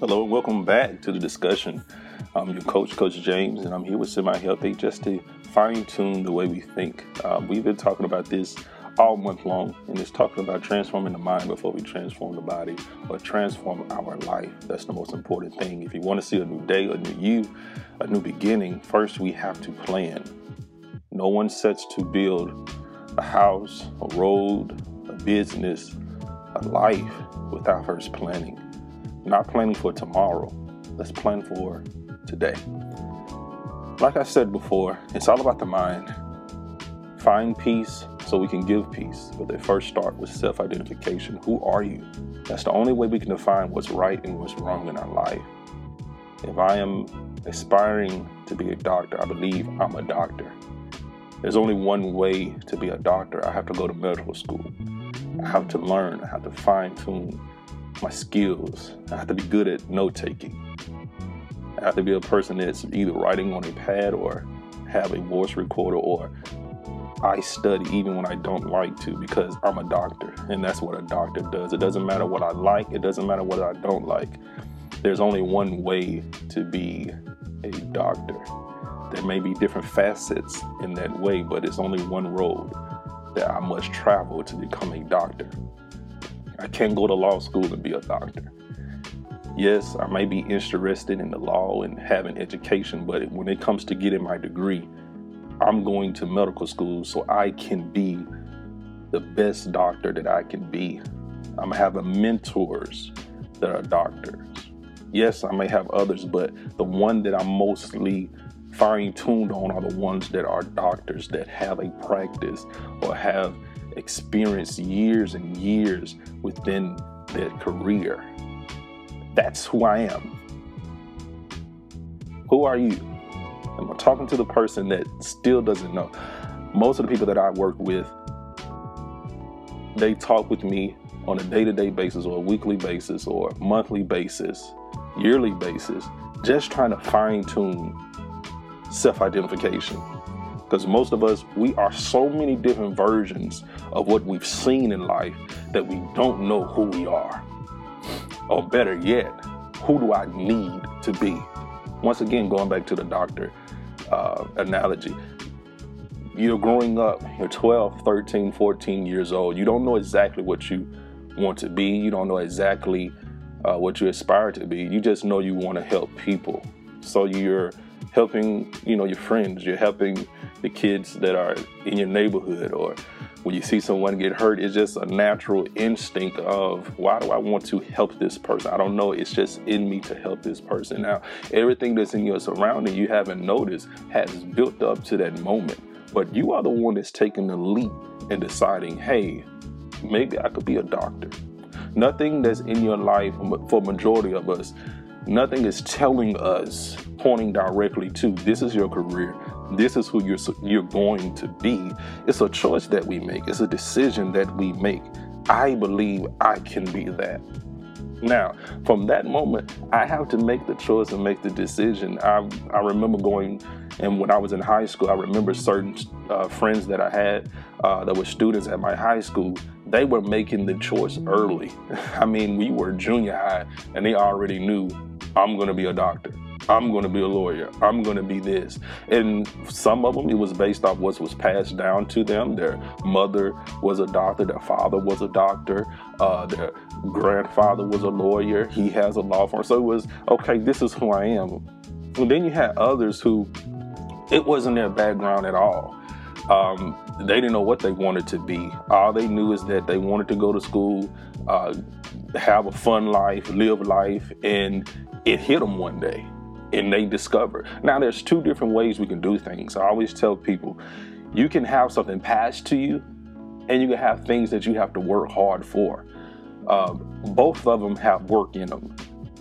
Hello and welcome back to the discussion. I'm your coach, Coach James, and I'm here with Semi Healthy just to fine tune the way we think. Uh, we've been talking about this all month long, and it's talking about transforming the mind before we transform the body or transform our life. That's the most important thing. If you want to see a new day, a new you, a new beginning, first we have to plan. No one sets to build a house, a road, a business, a life without first planning. Not planning for tomorrow. Let's plan for today. Like I said before, it's all about the mind. Find peace so we can give peace, but they first start with self identification. Who are you? That's the only way we can define what's right and what's wrong in our life. If I am aspiring to be a doctor, I believe I'm a doctor. There's only one way to be a doctor. I have to go to medical school. I have to learn. I have to fine tune my skills. I have to be good at note taking. I have to be a person that's either writing on a pad or have a voice recorder or I study even when I don't like to because I'm a doctor and that's what a doctor does. It doesn't matter what I like, it doesn't matter what I don't like. There's only one way to be a doctor. There may be different facets in that way, but it's only one road that I must travel to become a doctor. I can't go to law school and be a doctor. Yes, I may be interested in the law and having education, but when it comes to getting my degree, I'm going to medical school so I can be the best doctor that I can be. I'm having mentors that are doctors. Yes, I may have others, but the one that I'm mostly fine tuned on are the ones that are doctors that have a practice or have experienced years and years within their career. That's who I am. Who are you? Am I'm talking to the person that still doesn't know. Most of the people that I work with, they talk with me on a day to day basis or a weekly basis or monthly basis, yearly basis, just trying to fine tune self identification because most of us, we are so many different versions of what we've seen in life that we don't know who we are. Or better yet, who do I need to be? Once again, going back to the doctor uh, analogy, you're growing up, you're 12, 13, 14 years old. You don't know exactly what you want to be, you don't know exactly uh, what you aspire to be. You just know you want to help people. So you're helping, you know, your friends, you're helping the kids that are in your neighborhood or when you see someone get hurt, it's just a natural instinct of why do I want to help this person? I don't know. It's just in me to help this person. Now, everything that's in your surrounding you haven't noticed has built up to that moment. But you are the one that's taking the leap and deciding, hey, maybe I could be a doctor. Nothing that's in your life for majority of us, nothing is telling us, pointing directly to this is your career, this is who you're you're going to be. It's a choice that we make. It's a decision that we make. I believe I can be that. Now, from that moment, I have to make the choice and make the decision. I, I remember going, and when I was in high school, I remember certain uh, friends that I had uh, that were students at my high school. They were making the choice early. I mean, we were junior high, and they already knew I'm going to be a doctor. I'm going to be a lawyer. I'm going to be this. And some of them, it was based off what was passed down to them. Their mother was a doctor, their father was a doctor, uh, their grandfather was a lawyer. He has a law firm. So it was, okay, this is who I am. And then you had others who it wasn't their background at all. Um, they didn't know what they wanted to be. All they knew is that they wanted to go to school, uh, have a fun life, live life, and it hit them one day and they discover. Now, there's two different ways we can do things. I always tell people you can have something passed to you, and you can have things that you have to work hard for. Uh, both of them have work in them.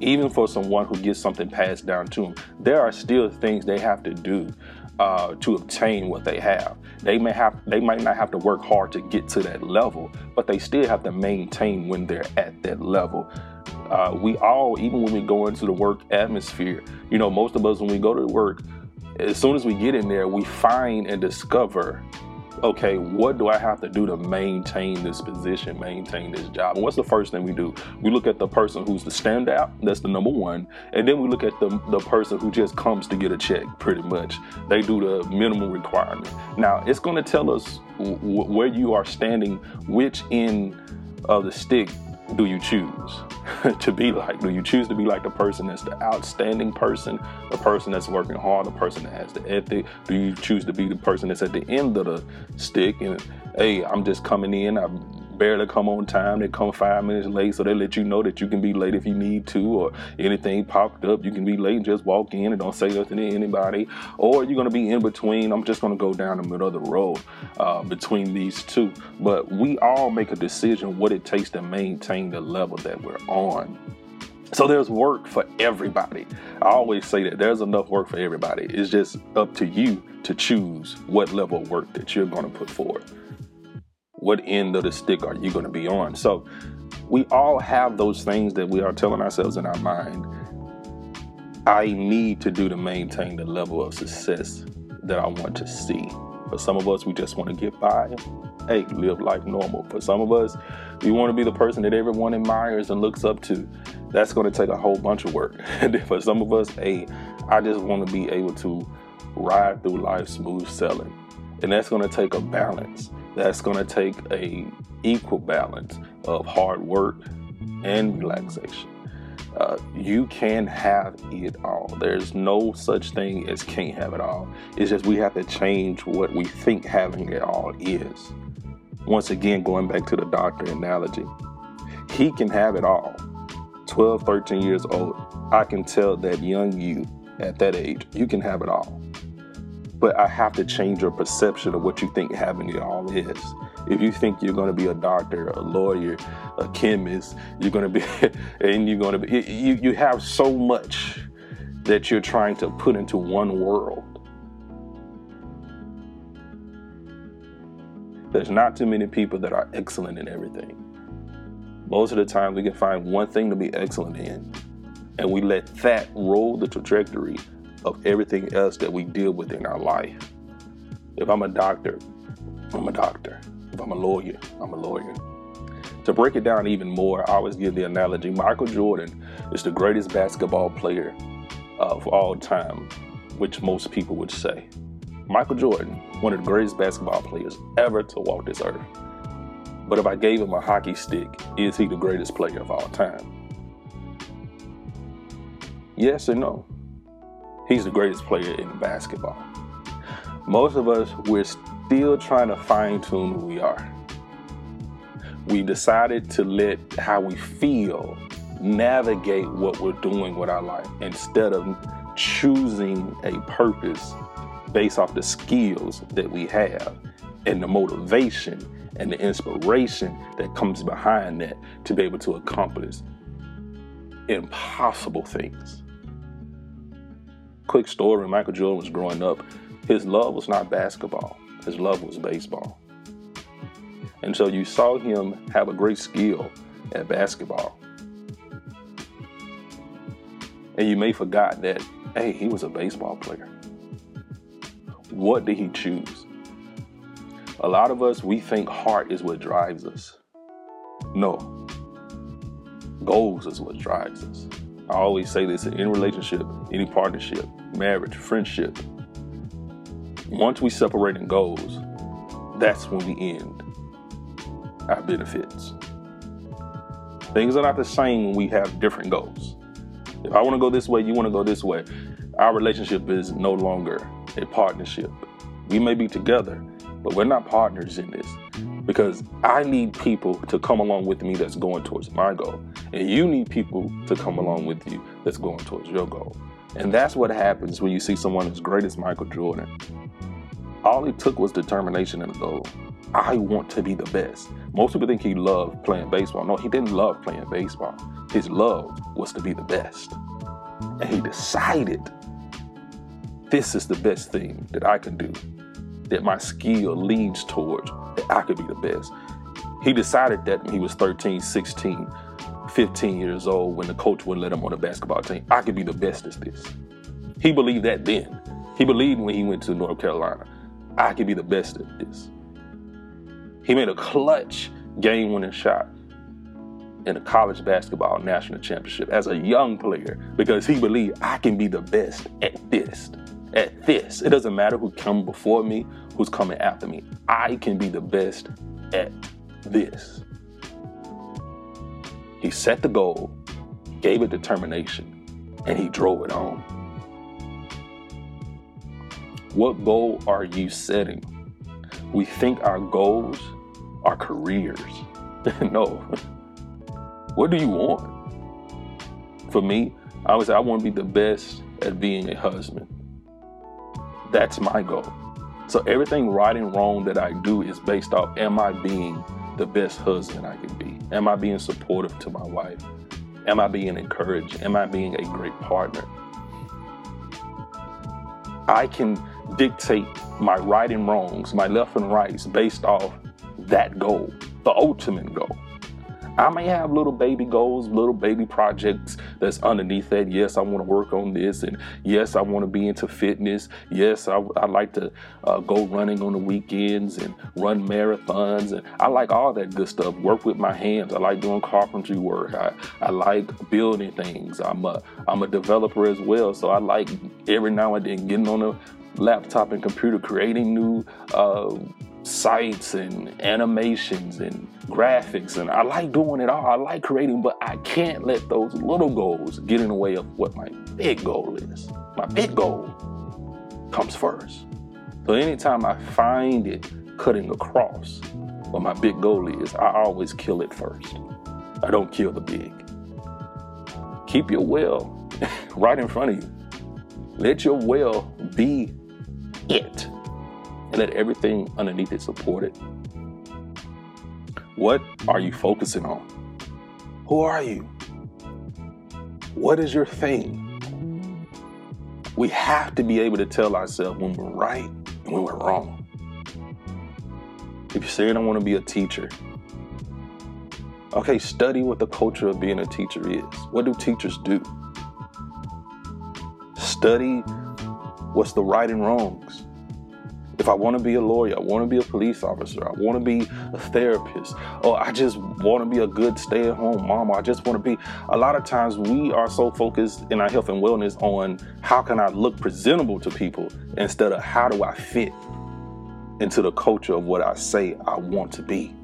Even for someone who gets something passed down to them, there are still things they have to do uh, to obtain what they have. They may have, they might not have to work hard to get to that level, but they still have to maintain when they're at that level uh, we all, even when we go into the work atmosphere, you know, most of us, when we go to work, as soon as we get in there, we find and discover okay, what do I have to do to maintain this position, maintain this job? And what's the first thing we do? We look at the person who's the standout, that's the number one, and then we look at the, the person who just comes to get a check, pretty much. They do the minimum requirement. Now, it's going to tell us w- where you are standing, which end of the stick do you choose to be like? Do you choose to be like the person that's the outstanding person, the person that's working hard, the person that has the ethic? Do you choose to be the person that's at the end of the stick and hey, I'm just coming in, I'm barely come on time. They come five minutes late, so they let you know that you can be late if you need to, or anything popped up, you can be late and just walk in and don't say nothing to anybody. Or you're gonna be in between. I'm just gonna go down the middle of the road uh, between these two. But we all make a decision what it takes to maintain the level that we're on. So there's work for everybody. I always say that there's enough work for everybody. It's just up to you to choose what level of work that you're going to put forward what end of the stick are you going to be on? So we all have those things that we are telling ourselves in our mind. I need to do to maintain the level of success that I want to see. For some of us, we just want to get by. Hey, live life normal. For some of us, we want to be the person that everyone admires and looks up to. That's going to take a whole bunch of work. And for some of us, hey, I just want to be able to ride through life smooth sailing. And that's going to take a balance that's going to take a equal balance of hard work and relaxation. Uh, you can have it all. There's no such thing as can't have it all. It's just we have to change what we think having it all is. Once again, going back to the doctor analogy, he can have it all. 12, 13 years old, I can tell that young you at that age, you can have it all but I have to change your perception of what you think having it all is. If you think you're going to be a doctor, a lawyer, a chemist, you're going to be, and you're going to be, you, you have so much that you're trying to put into one world. There's not too many people that are excellent in everything. Most of the time, we can find one thing to be excellent in, and we let that roll the trajectory of everything else that we deal with in our life. If I'm a doctor, I'm a doctor. If I'm a lawyer, I'm a lawyer. To break it down even more, I always give the analogy Michael Jordan is the greatest basketball player of all time, which most people would say. Michael Jordan, one of the greatest basketball players ever to walk this earth. But if I gave him a hockey stick, is he the greatest player of all time? Yes or no? He's the greatest player in basketball. Most of us, we're still trying to fine tune who we are. We decided to let how we feel navigate what we're doing with our life instead of choosing a purpose based off the skills that we have and the motivation and the inspiration that comes behind that to be able to accomplish impossible things quick story when Michael Jordan was growing up, his love was not basketball, his love was baseball. And so you saw him have a great skill at basketball. And you may forgot that, hey, he was a baseball player. What did he choose? A lot of us, we think heart is what drives us. No, goals is what drives us. I always say this in any relationship, any partnership, marriage, friendship. Once we separate in goals, that's when we end our benefits. Things are not the same when we have different goals. If I want to go this way, you want to go this way. Our relationship is no longer a partnership. We may be together, but we're not partners in this because I need people to come along with me that's going towards my goal. And you need people to come along with you that's going towards your goal. And that's what happens when you see someone as great as Michael Jordan. All it took was determination and a goal. I want to be the best. Most people think he loved playing baseball. No, he didn't love playing baseball. His love was to be the best. And he decided this is the best thing that I can do, that my skill leads towards that I could be the best. He decided that when he was 13, 16, 15 years old, when the coach wouldn't let him on the basketball team, I could be the best at this. He believed that then. He believed when he went to North Carolina, I could be the best at this. He made a clutch game winning shot in a college basketball national championship as a young player because he believed I can be the best at this. At this. It doesn't matter who come before me, who's coming after me. I can be the best at this. He set the goal, gave it determination, and he drove it on. What goal are you setting? We think our goals are careers. no. What do you want? For me, I say I want to be the best at being a husband. That's my goal. So everything right and wrong that I do is based off am I being the best husband I can be? Am I being supportive to my wife? Am I being encouraged? Am I being a great partner? I can dictate my right and wrongs, my left and rights based off that goal, the ultimate goal. I may have little baby goals, little baby projects that's underneath that. Yes, I want to work on this, and yes, I want to be into fitness. Yes, I, I like to uh, go running on the weekends and run marathons, and I like all that good stuff. Work with my hands. I like doing carpentry work. I, I like building things. I'm a I'm a developer as well, so I like every now and then getting on a laptop and computer, creating new. Uh, sites and animations and graphics and I like doing it all. I like creating, but I can't let those little goals get in the way of what my big goal is. My big goal comes first. So anytime I find it cutting across what my big goal is, I always kill it first. I don't kill the big. Keep your whale right in front of you. Let your whale be it and let everything underneath it support it. What are you focusing on? Who are you? What is your thing? We have to be able to tell ourselves when we're right and when we're wrong. If you're saying I want to be a teacher, okay, study what the culture of being a teacher is. What do teachers do? Study what's the right and wrongs. If I want to be a lawyer, I want to be a police officer, I want to be a therapist, or I just want to be a good stay at home mom, I just want to be. A lot of times we are so focused in our health and wellness on how can I look presentable to people instead of how do I fit into the culture of what I say I want to be.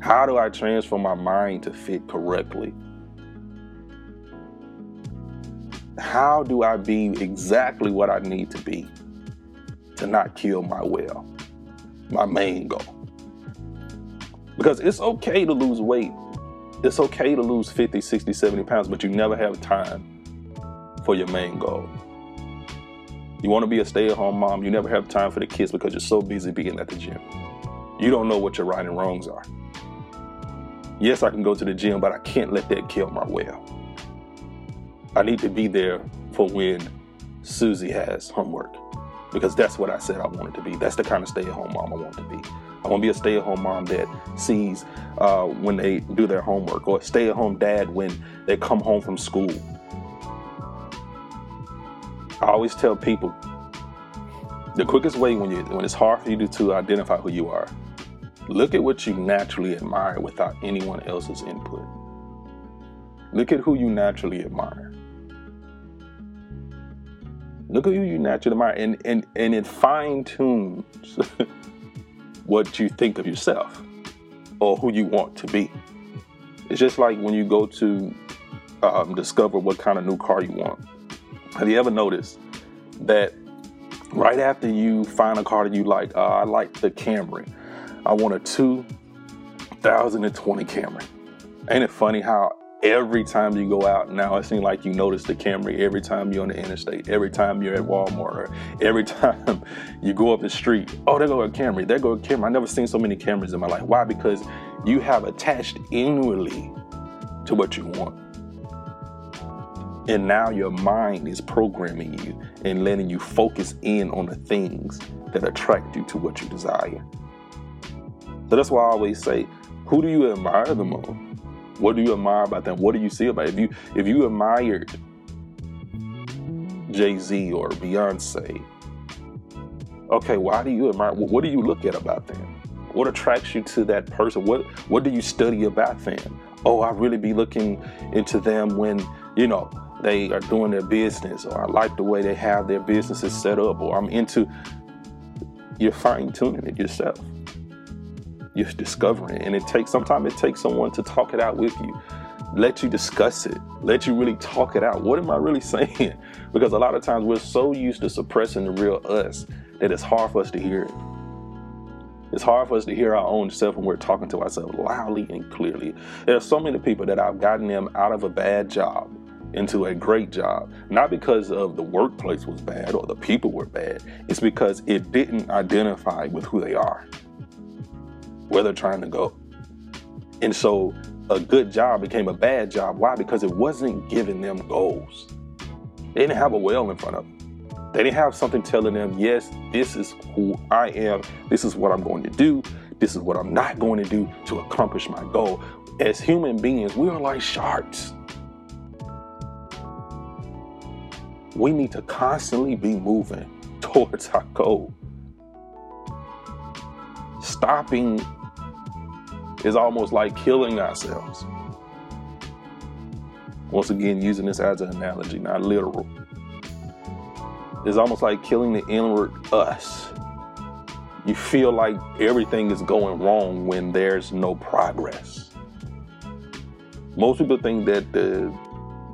How do I transform my mind to fit correctly? How do I be exactly what I need to be to not kill my whale, my main goal? Because it's okay to lose weight. It's okay to lose 50, 60, 70 pounds, but you never have time for your main goal. You want to be a stay at home mom, you never have time for the kids because you're so busy being at the gym. You don't know what your right and wrongs are. Yes, I can go to the gym, but I can't let that kill my whale. I need to be there for when Susie has homework because that's what I said I wanted to be. That's the kind of stay at home mom I want to be. I want to be a stay at home mom that sees uh, when they do their homework or stay at home dad when they come home from school. I always tell people the quickest way when you when it's hard for you to, to identify who you are, look at what you naturally admire without anyone else's input. Look at who you naturally admire. Look at who you naturally admire, and and and it fine tunes what you think of yourself or who you want to be. It's just like when you go to um, discover what kind of new car you want. Have you ever noticed that right after you find a car that you like, uh, I like the Camry. I want a 2020 Camry. Ain't it funny how every time you go out now it seems like you notice the camry every time you're on the interstate every time you're at walmart or every time you go up the street. Oh there go a camry there go a camry i never seen so many Camrys in my life. Why? Because you have attached inwardly to what you want. And now your mind is programming you and letting you focus in on the things that attract you to what you desire. So that's why i always say who do you admire the most what do you admire about them? What do you see about it? if you if you admired Jay Z or Beyonce, Okay, why do you admire? What do you look at about them? What attracts you to that person? What What do you study about them? Oh, I really be looking into them when you know they are doing their business, or I like the way they have their businesses set up, or I'm into. You're fine tuning it yourself. You're discovering and it takes sometimes it takes someone to talk it out with you let you discuss it, let you really talk it out. What am I really saying? Because a lot of times we're so used to suppressing the real us that it's hard for us to hear it. It's hard for us to hear our own self when we're talking to ourselves loudly and clearly. There are so many people that I've gotten them out of a bad job into a great job, not because of the workplace was bad or the people were bad. It's because it didn't identify with who they are, where they're trying to go. And so a good job became a bad job. Why? Because it wasn't giving them goals. They didn't have a whale in front of them. They didn't have something telling them, yes, this is who I am. This is what I'm going to do. This is what I'm not going to do to accomplish my goal. As human beings, we are like sharks. We need to constantly be moving towards our goal. Stopping is almost like killing ourselves. Once again, using this as an analogy, not literal. It's almost like killing the inward us. You feel like everything is going wrong when there's no progress. Most people think that the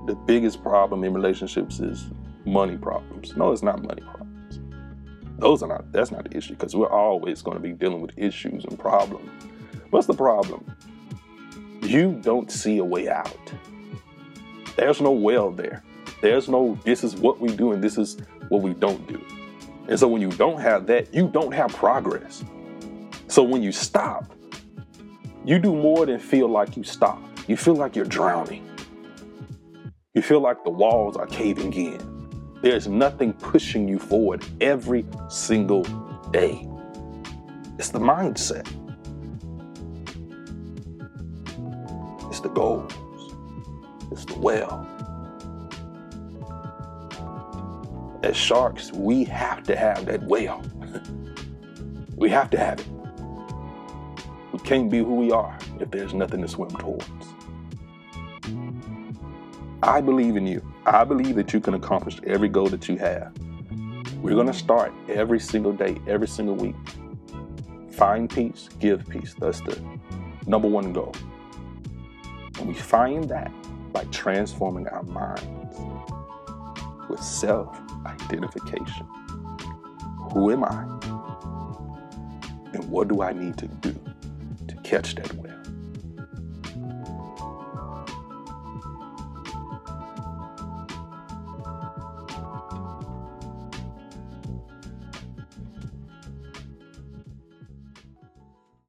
the biggest problem in relationships is money problems. No, it's not money problems. Those are not that's not the issue because we're always going to be dealing with issues and problems. What's the problem? You don't see a way out. There's no whale there. There's no, this is what we do and this is what we don't do. And so when you don't have that, you don't have progress. So when you stop, you do more than feel like you stop. You feel like you're drowning. You feel like the walls are caving in. There's nothing pushing you forward every single day. It's the mindset. The goals, it's the whale. As sharks, we have to have that whale. we have to have it. We can't be who we are if there's nothing to swim towards. I believe in you. I believe that you can accomplish every goal that you have. We're going to start every single day, every single week. Find peace, give peace. That's the number one goal. We find that by transforming our minds with self identification. Who am I? And what do I need to do to catch that wave?